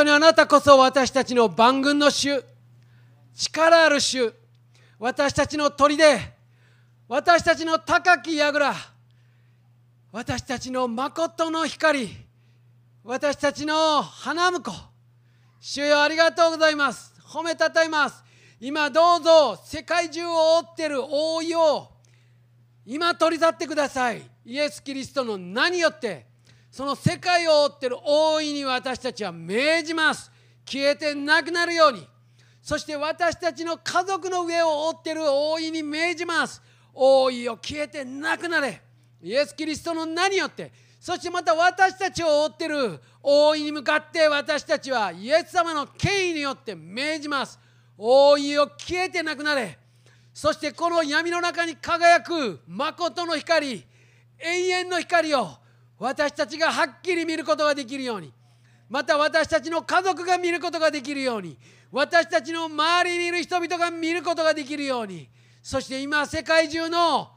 当にあなたこそ私たちの万軍の主。力ある主。私たちの砦。私たちの高き櫓。私たちの誠の光。私たちの花婿。主よありがとうございます。褒めたたえます。今どうぞ世界中を覆ってる覆いを今取り去ってください。イエス・キリストの名によって。その世界を覆ってる覆いに私たちは命じます。消えてなくなるように。そして私たちの家族の上を覆ってる覆いに命じます。覆いを消えてなくなれ。イエス・キリストの名によって。そしてまた私たちを覆ってる覆いに向かって私たちはイエス様の権威によって命じます。覆いを消えてなくなれ。そしてこの闇の中に輝く誠の光永遠の光を私たちがはっきり見ることができるように。また私たちの家族が見ることができるように。私たちの周りにいる人々が見ることができるように。そして今世界中の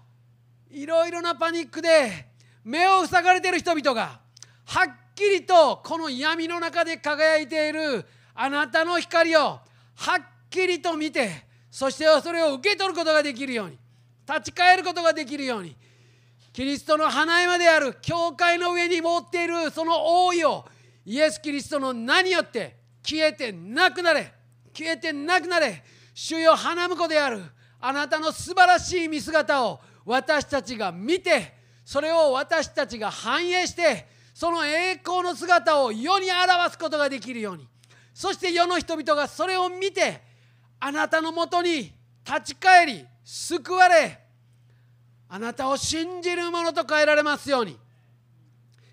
いろいろなパニックで目を塞がれている人々がはっきりとこの闇の中で輝いているあなたの光をはっきりと見てそしてそれを受け取ることができるように。立ち返ることができるように。キリストの花山である教会の上に持っているその王位をイエス・キリストの名によって消えてなくなれ消えてなくなれ主よ花婿であるあなたの素晴らしい見姿を私たちが見てそれを私たちが反映してその栄光の姿を世に表すことができるようにそして世の人々がそれを見てあなたのもとに立ち返り救われあなたを信じる者と変えられますように。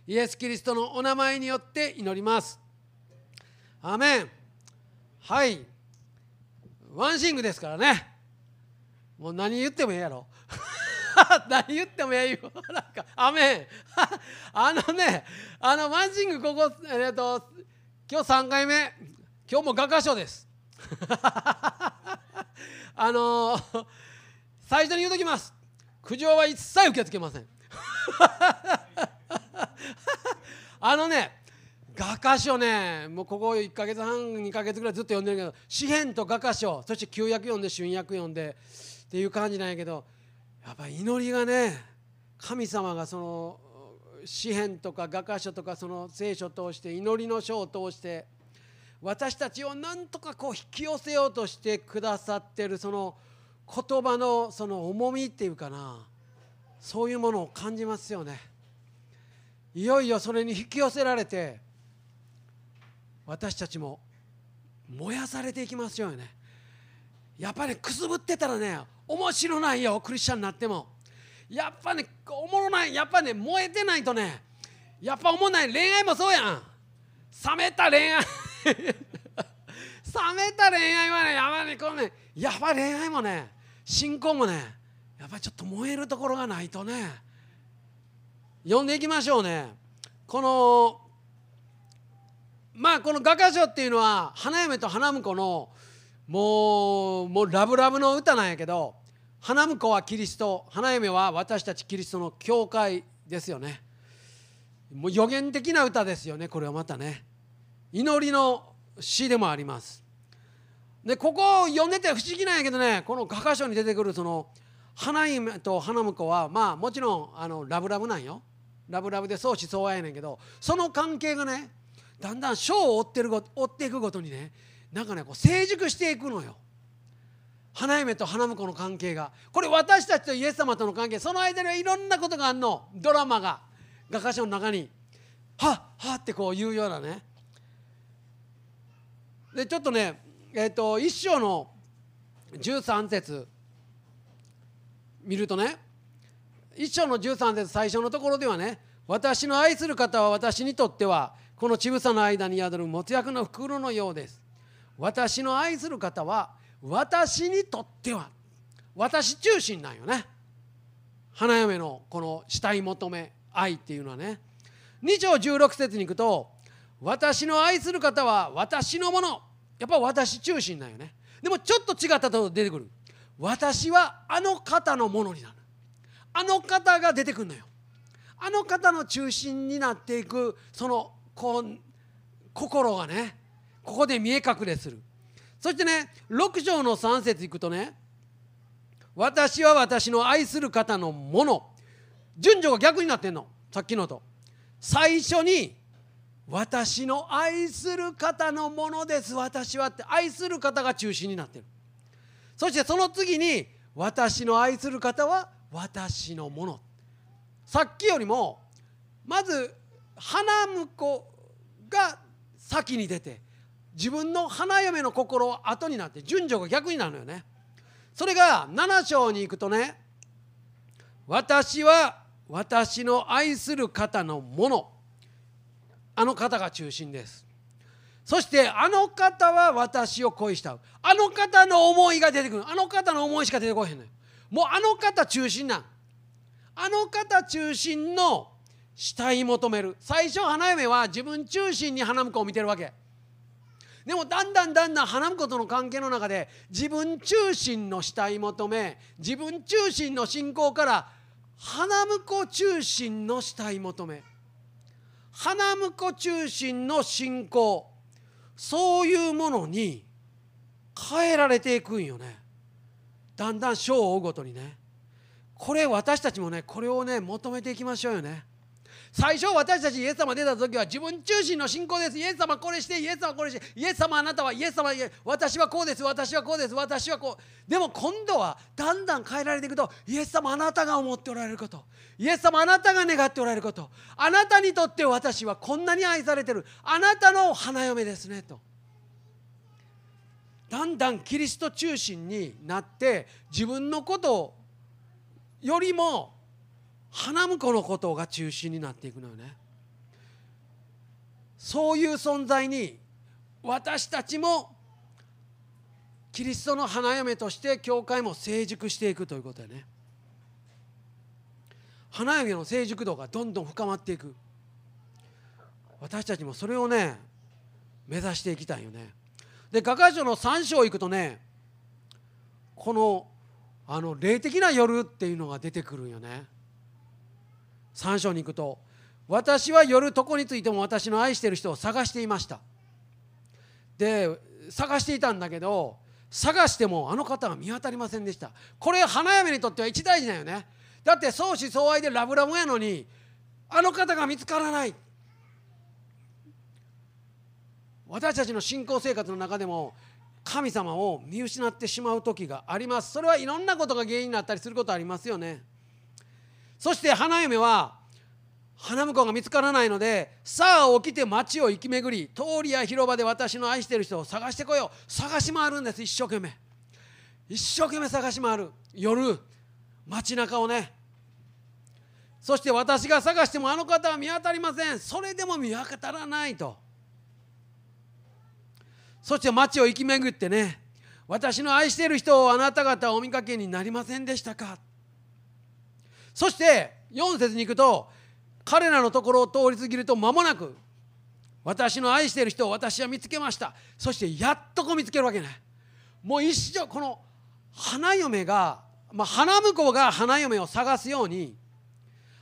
イエス・キリストのお名前によって祈ります。アメン。はい。ワンシングですからね。もう何言ってもええやろ。何言ってもええよ。なんかアメン。あのねあのワンシングここえっと今日3回目。今日も画家賞です。あの最初に言うときます。苦情は一切受け付けません。あのね画家賞ねもうここ1か月半2か月ぐらいずっと読んでるけど詩篇と画家賞そして旧約読んで春訳読んでっていう感じなんやけどやっぱ祈りがね神様がその詩篇とか画家書とかその聖書を通して祈りの書を通して私たちをなんとかこう引き寄せようとしてくださってるその言葉のその重みっていうかなそういうものを感じますよね。いよいよそれに引き寄せられて私たちも燃やされていきますよね。やっぱりくすぶってたらね面白ないよクリスチャンになっても。やっぱねおもろないやっぱね燃えてないとねやっぱ思わない。恋愛もそうやん。冷めた恋愛。冷めた恋愛はねやばいねこのねやばい恋愛もね信仰もねやっぱりちょっと燃えるところがないとね。読んでいきましょうね。このまあこの画家賞っていうのは花嫁と花婿のもうもうラブラブの歌なんやけど花婿はキリスト花嫁は私たちキリストの教会ですよね。もう予言的な歌ですよねこれはまたね。祈りの詩でもあります。でここを読んでて不思議なんやけどねこの画家賞に出てくるその花嫁と花婿はまあもちろんあのラブラブなんよ。ラブラブで相思相愛やねんけどその関係がねだんだん章を追ってる追っていくごとにねなんかねこう成熟していくのよ。花嫁と花婿の関係が。これ私たちとイエス様との関係その間にはいろんなことがあるの。ドラマが画家書の中に。はっはってこう言うようなね。でちょっとねえっ、と一章の13節。見るとね一章の13節最初のところではね私の愛する方は私にとってはこの乳房の間に宿るもつ薬の袋のようです。私の愛する方は私にとっては私中心なんよね。花嫁のこの死体求め愛っていうのはね。2章16節に行くと私の愛する方は私のもの。やっぱ私中心なんよね。でもちょっと違ったと出てくる。私はあの方のものになる。あの方が出てくるのよ。あの方の中心になっていくそのこう心がねここで見え隠れする。そしてね6章の3節いくとね私は私の愛する方のもの。順序が逆になってんの。さっきのと。最初に私の愛する方のものです。私はって愛する方が中心になってる。そしてその次に私の愛する方は私のもの。さっきよりもまず花婿が先に出て自分の花嫁の心は後になって順序が逆になるのよね。それが7章に行くとね私は私の愛する方のもの。あの方が中心です。そしてあの方は私を恋した。あの方の思いが出てくる。あの方の思いしか出てこへんのよ。もうあの方中心なん。あの方中心の死い求める。最初花嫁は自分中心に花婿を見てるわけ。でもだんだんだんだん花婿との関係の中で自分中心の死体求め自分中心の信仰から花婿中心の死体求め。花婿中心の信仰。そういうものに変えられていくんよね。だんだん章を追うごとにね。これ私たちもねこれをね求めていきましょうよね。最初私たちイエス様出た時は自分中心の信仰です。イエス様これしてイエス様これしてイエス様あなたはイエス様私はこうです私はこうです私はこう。でも今度はだんだん変えられていくとイエス様あなたが思っておられること。イエス様あなたが願っておられること。あなたにとって私はこんなに愛されてる。あなたの花嫁ですねと。だんだんキリスト中心になって自分のことをよりも花婿のことが中心になっていくのよね。そういう存在に私たちもキリストの花嫁として教会も成熟していくということでね。花嫁の成熟度がどんどん深まっていく。私たちもそれをね目指していきたいよね。で画家書の3章行くとねこのあの霊的な夜っていうのが出てくるんよね。3章に行くと私は夜床についても私の愛してる人を探していました。で探していたんだけど探してもあの方が見当たりませんでした。これ花嫁にとっては一大事だよね。だって相思相愛でラブラブやのにあの方が見つからない。私たちの信仰生活の中でも神様を見失ってしまう時があります。それはいろんなことが原因になったりすることありますよね。そして花嫁は花婿が見つからないのでさあ起きて町を行き巡り通りや広場で私の愛している人を探してこよう。探し回るんです一生懸命。一生懸命探し回る。夜街中をね。そして私が探してもあの方は見当たりません。それでも見当たらないと。そして町を行き巡ってね私の愛している人をあなた方お見かけになりませんでしたか。そして4節に行くと彼らのところを通り過ぎると間もなく私の愛している人を私は見つけました。そしてやっとこ見つけるわけね。もう一生この花嫁が、まあ、花婿が花嫁を探すように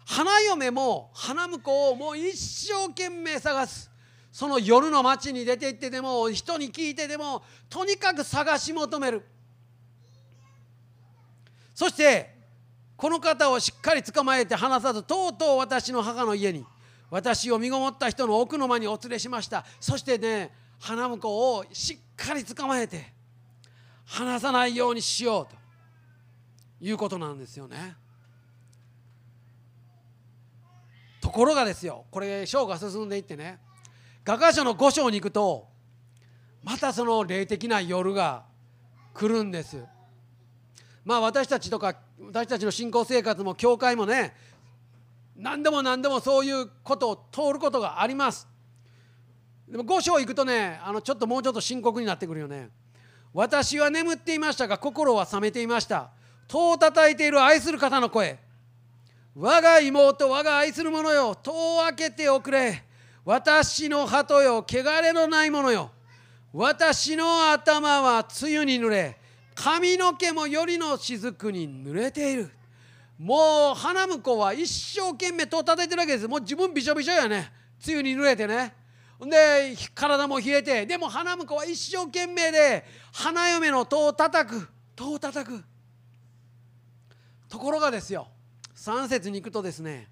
花嫁も花婿をもう一生懸命探す。その夜の街に出て行ってでも人に聞いてでもとにかく探し求める。そしてこの方をしっかり捕まえて離さずとうとう私の母の家に私を身ごもった人の奥の間にお連れしましたそしてね花婿をしっかり捕まえて離さないようにしようということなんですよね。ところがですよこれ章が進んでいってね画家書の5章に行くとまたその霊的な夜が来るんです。まあ私たちとか私たちの信仰生活も教会もね何でも何でもそういうことを通ることがあります。でも5章行くとねあのちょっともうちょっと深刻になってくるよね。私は眠っていましたが心は覚めていました。戸を叩いている愛する方の声。我が妹我が愛する者よ。戸を開けておくれ。私の鳩よ。汚れのない者よ。私の頭は梅雨に濡れ。髪の毛もよりの雫に濡れている。もう花婿は一生懸命戸を叩いてるわけです。もう自分びしょびしょやね。梅雨に濡れてね。で体も冷えて。でも花婿は一生懸命で花嫁の戸を叩く。戸を叩く。ところがですよ。3節に行くとですね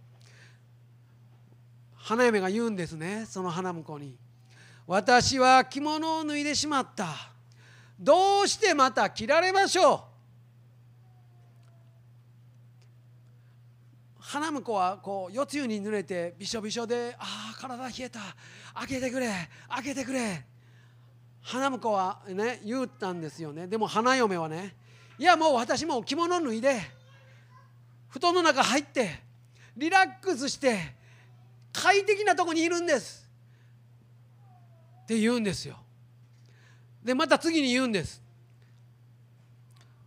花嫁が言うんですねその花婿に「私は着物を脱いでしまった。どうしてまた着られましょう」花婿はこう四つ湯に濡れてびしょびしょで「ああ体冷えた。開けてくれ。開けてくれ」花婿はね言ったんですよね。でも花嫁はねいやもう私も着物脱いで布団の中入ってリラックスして快適なとこにいるんですって言うんですよ。でまた次に言うんです。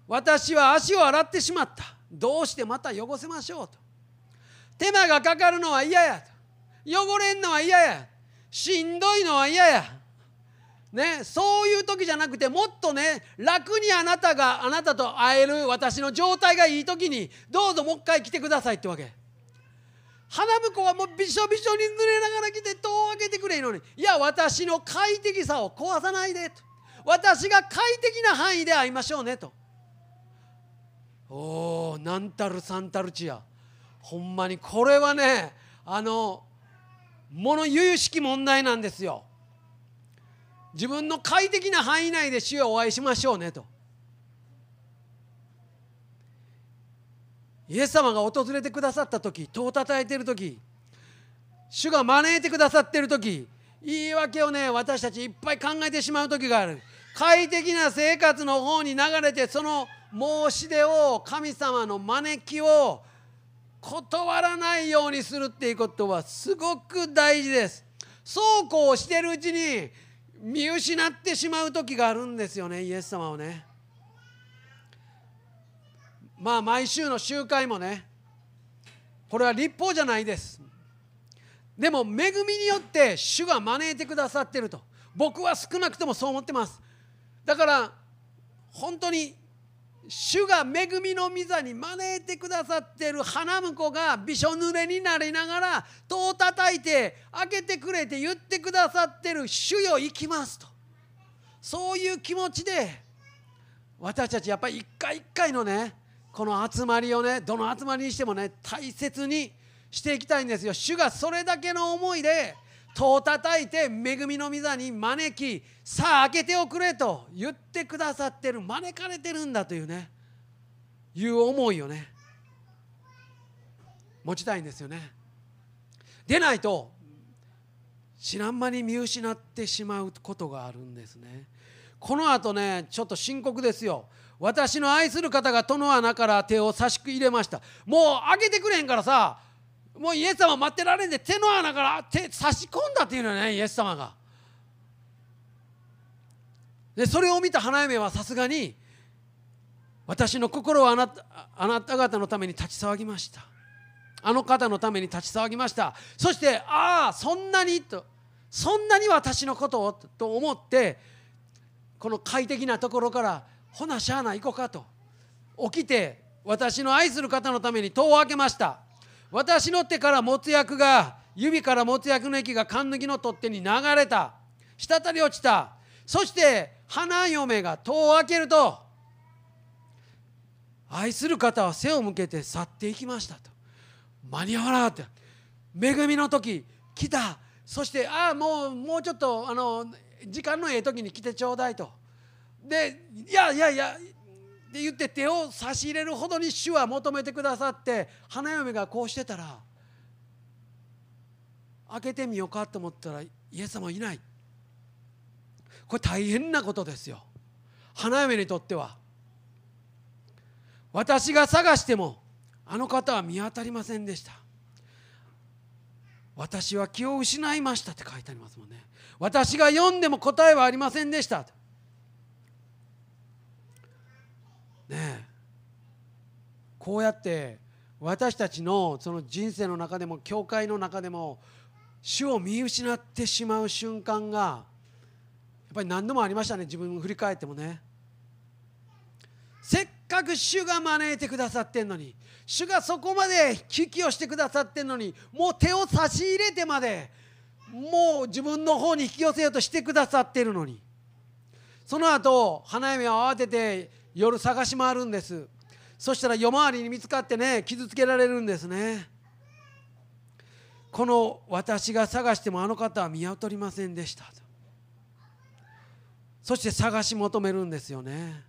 私は足を洗ってしまった。どうしてまた汚せましょうと。手間がかかるのは嫌やと。汚れんのは嫌や。しんどいのは嫌や。ね、そういう時じゃなくてもっとね楽にあなたがあなたと会える私の状態がいい時にどうぞもう一回来てくださいってわけ。花婿はもうびしょびしょに濡れながら来て戸を開けてくれいのにいや私の快適さを壊さないでと。私が快適な範囲で会いましょうねと。おおなんたるさんたるちや。ほんまにこれはねあのもの由々しき問題なんですよ。自分の快適な範囲内で主をお会いしましょうねと。イエス様が訪れてくださった時戸を叩いている時主が招いてくださっている時言い訳をね私たちいっぱい考えてしまう時がある。快適な生活の方に流れてその申し出を神様の招きを断らないようにするっていうことはすごく大事です。そうこうしてるうちに見失ってしまう時があるんですよねイエス様をね。まあ毎週の集会もねこれは立法じゃないです。でも恵みによって主が招いてくださってると。僕は少なくともそう思ってます。だから本当に主が恵みの御座に招いてくださってる花婿がびしょ濡れになりながら戸を叩いて開けてくれて言ってくださってる主よ行きますと。そういう気持ちで私たちやっぱり一回一回のねこの集まりをねどの集まりにしてもね大切にしていきたいんですよ。主がそれだけの思いで戸を叩いて恵みの御座に招きさあ開けておくれと言ってくださってる招かれてるんだというね。いう思いをね持ちたいんですよね。でないと知らん間に見失ってしまうことがあるんですね。このあとねちょっと深刻ですよ。私の愛する方が戸の穴から手を差し入れました。もう開けてくれへんからさもうイエス様待ってられんで手の穴から手差し込んだっていうのねイエス様が。でそれを見た花嫁はさすがに私の心はあなたあなた方のために立ち騒ぎました。あの方のために立ち騒ぎました。そしてああそんなにとそんなに私のことをと思ってこの快適なところからほなしゃあない行こうかと起きて私の愛する方のために戸を開けました。私の手から持つ薬が指から持つ薬の液が缶抜きの取っ手に流れた。滴り落ちた。そして花嫁が戸を開けると愛する方は背を向けて去っていきましたと。間に合わなかった。恵みの時来た。そしてああもうもうちょっとあの時間のええ時に来てちょうだいと。でいやいやいやって言って手を差し入れるほどに主は求めてくださって花嫁がこうしてたら開けてみようかと思ったらイエス様いない。これ大変なことですよ。花嫁にとっては。私が探してもあの方は見当たりませんでした。私は気を失いましたって書いてありますもんね。私が読んでも答えはありませんでした。ねこうやって私たちのその人生の中でも教会の中でも主を見失ってしまう瞬間がやっぱり何度もありましたね自分振り返ってもね。せっかく主が招いてくださってんのに主がそこまで危機をしてくださってんのにもう手を差し入れてまでもう自分の方に引き寄せようとしてくださってるのに。その後花嫁は慌てて夜探し回るんです。そしたら夜回りに見つかってね傷つけられるんですね。この私が探してもあの方は見当たりませんでした。そして探し求めるんですよね。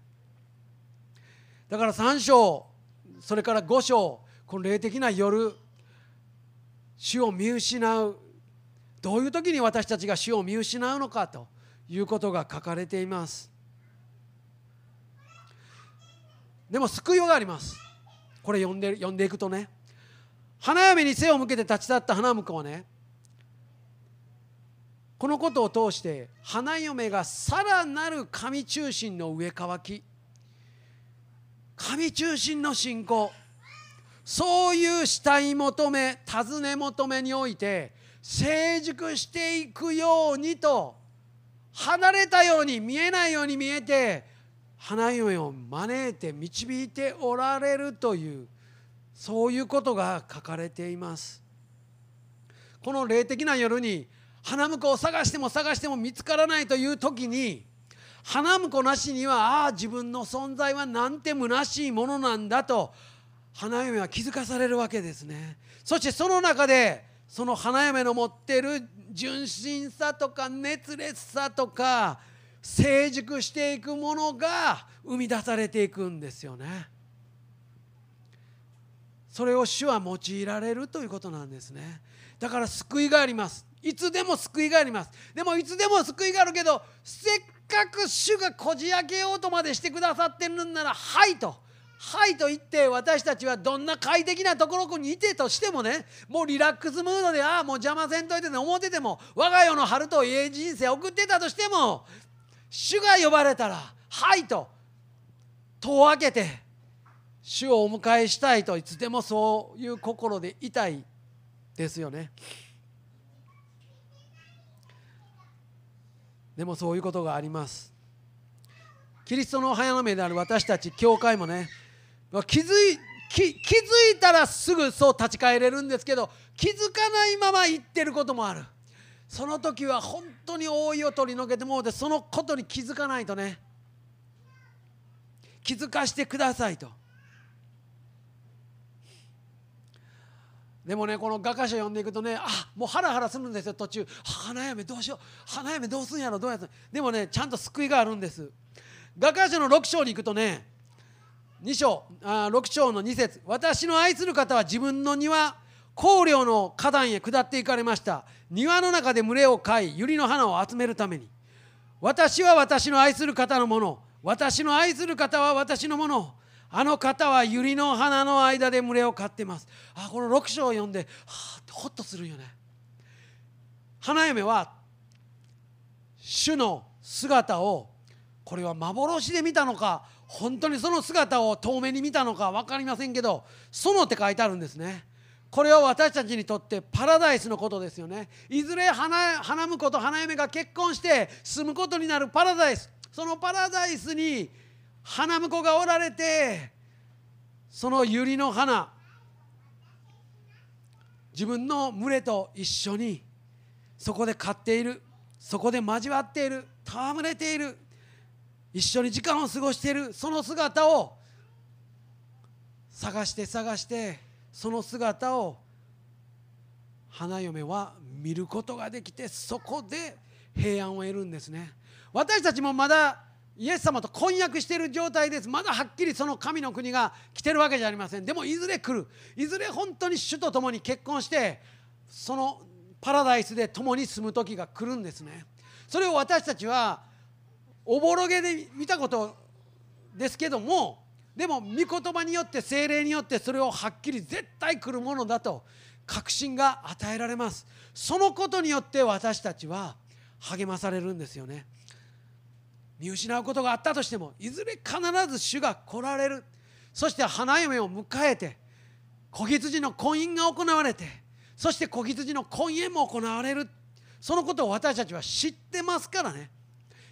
だから3章それから5章この霊的な夜主を見失う。どういう時に私たちが主を見失うのかということが書かれています。でも救いようがあります。これ読んで読んでいくとね。花嫁に背を向けて立ち去った花婿はねこのことを通して花嫁がさらなる神中心の上乾き神中心の信仰そういう死体求め尋ね求めにおいて成熟していくようにと離れたように見えないように見えて花嫁を招いて導いておられるというそういうことが書かれています。この霊的な夜に花婿を探しても探しても見つからないという時に花婿なしにはああ自分の存在はなんて虚しいものなんだと花嫁は気づかされるわけですね。そしてその中でその花嫁の持っている純真さとか熱烈さとか成熟していくものが生み出されていくんですよね。それを主は用いられるということなんですね。だから救いがあります。いつでも救いがあります。でもいつでも救いがあるけどせっかく主がこじ開けようとまでしてくださってるんならはいと。はいと言って私たちはどんな快適なところにいてとしてもねもうリラックスムードでああもう邪魔せんといてね思ってても我が世の春とええ人生送ってたとしても主が呼ばれたらはいと戸を開けて主をお迎えしたいといつでもそういう心でいたいですよね。でもそういうことがありますキリストの早の目である私たち教会もね気づい気気づいたらすぐそう立ち返れるんですけど気づかないまま行ってることもあるその時は本当に覆いを取り除けてもうてそのことに気づかないとね。気づかしてくださいと。でもねこの画家書読んでいくとねあもうハラハラするんですよ途中。花嫁どうしよう。花嫁どうすんやろどうやって。でもねちゃんと救いがあるんです。画家書の6章に行くとね2章あ6章の2節。私の愛する方は自分の庭。香料の花壇へ下っていかれました。庭の中で群れを飼い百合の花を集めるために。私は私の愛する方のもの。私の愛する方は私のもの。あの方は百合の花の間で群れを飼ってます。あこの6章を読んではあってホッとするよね。花嫁は主の姿をこれは幻で見たのか本当にその姿を遠目に見たのか分かりませんけど「園」って書いてあるんですね。これは私たちにとってパラダイスのことですよね。いずれ花花婿と花嫁が結婚して住むことになるパラダイス。そのパラダイスに花婿がおられてその百合の花自分の群れと一緒にそこで飼っているそこで交わっている戯れている一緒に時間を過ごしているその姿を探して探してその姿を花嫁は見ることができてそこで平安を得るんですね。私たちもまだイエス様と婚約している状態です。まだはっきりその神の国が来てるわけじゃありません。でもいずれ来る。いずれ本当に主と共に結婚してそのパラダイスで共に住む時が来るんですね。それを私たちはおぼろげで見たことですけどもでも御言葉によって精霊によってそれをはっきり絶対来るものだと確信が与えられます。そのことによって私たちは励まされるんですよね。見失うことがあったとしてもいずれ必ず主が来られる。そして花嫁を迎えて子羊の婚姻が行われてそして子羊の婚宴も行われる。そのことを私たちは知ってますからね。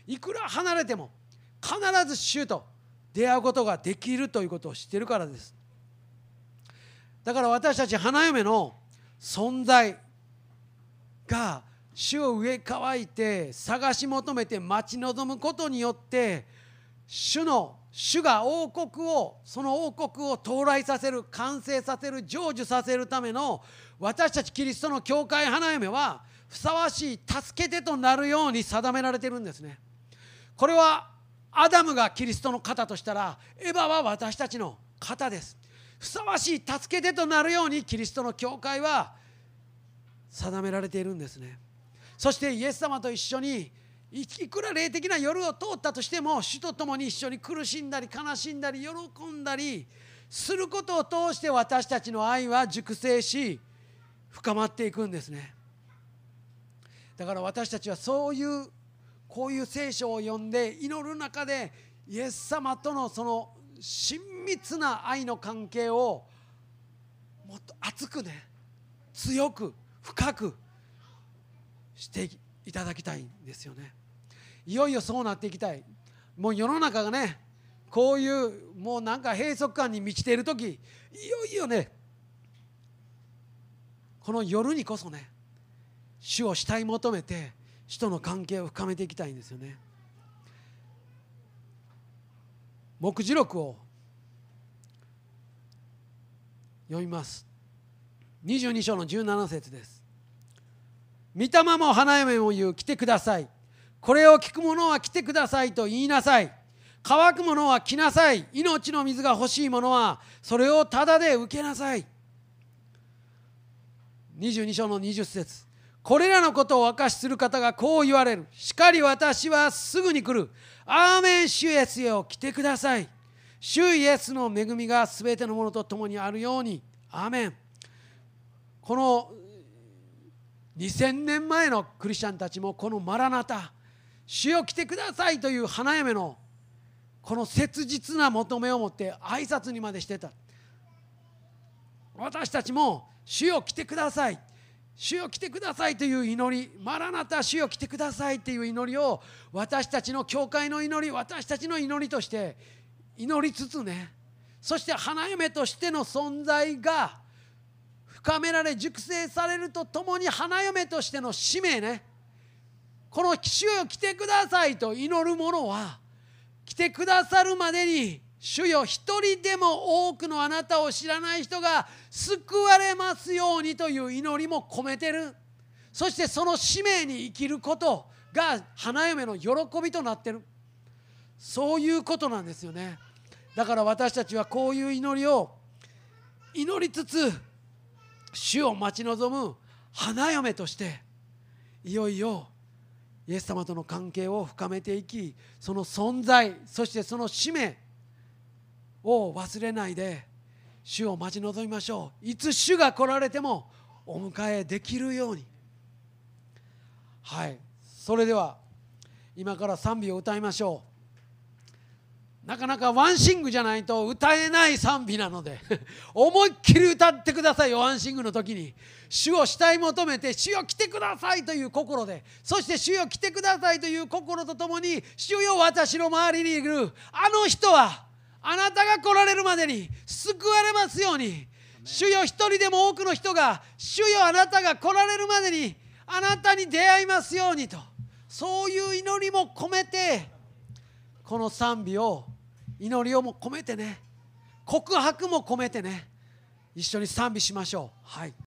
いくら離れても必ず主と出会うことができるということを知ってるからです。だから私たち花嫁の存在が主を上乾いて探し求めて待ち望むことによって主の主が王国をその王国を到来させる完成させる成就させるための私たちキリストの教会花嫁はふさわしい助け手となるように定められてるんですね。これはアダムがキリストの方としたらエヴァは私たちの方です。ふさわしい助け手となるようにキリストの教会は定められているんですね。そしてイエス様と一緒にいくら霊的な夜を通ったとしても主と共に一緒に苦しんだり悲しんだり喜んだりすることを通して私たちの愛は熟成し深まっていくんですね。だから私たちはそういうこういう聖書を読んで祈る中でイエス様とのその親密な愛の関係をもっと熱くね強く深くしていただきたいんですよね。いよいよそうなっていきたい。もう世の中がねこういうもうなんか閉塞感に満ちている時いよいよねこの夜にこそね主を慕い求めて主との関係を深めていきたいんですよね。目次録を読みます。22章の17節です。御霊も花嫁も言う来てください。これを聞く者は来てくださいと言いなさい。乾く者は来なさい。命の水が欲しい者はそれをただで受けなさい。22章の20節。これらのことを明かしする方がこう言われる。しかり私はすぐに来る。アーメン主イエスよ来てください。主イエスの恵みが全てのものと共にあるように。アーメン。この2000年前のクリスチャンたちもこのマラナタ。主よ来てくださいという花嫁のこの切実な求めを持って挨拶にまでしてた。私たちも主よ来てください。主よ来てくださいという祈り。マラナタ主よ来てくださいという祈りを私たちの教会の祈り私たちの祈りとして祈りつつね。そして花嫁としての存在が深められ熟成されるとともに花嫁としての使命ね。この主よ来てくださいと祈る者は来てくださるまでに主よ一人でも多くのあなたを知らない人が救われますようにという祈りも込めてる。そしてその使命に生きることが花嫁の喜びとなってる。そういうことなんですよね。だから私たちはこういう祈りを祈りつつ主を待ち望む花嫁としていよいよイエス様との関係を深めていきその存在そしてその使命を忘れないで主を待ち望みましょう。いつ主が来られてもお迎えできるように。はい。それでは今から賛美を歌いましょう。なかなかワンシングじゃないと歌えない賛美なので 思いっきり歌ってくださいよワンシングの時に。主を慕い求めて主よ来てくださいという心でそして主よ来てくださいという心とともに主よ私の周りにいるあの人はあなたが来られるまでに救われますように。主よ一人でも多くの人が主よあなたが来られるまでにあなたに出会いますようにと。そういう祈りも込めてこの賛美を祈りをも込めてね。告白も込めてね。一緒に賛美しましょう。はい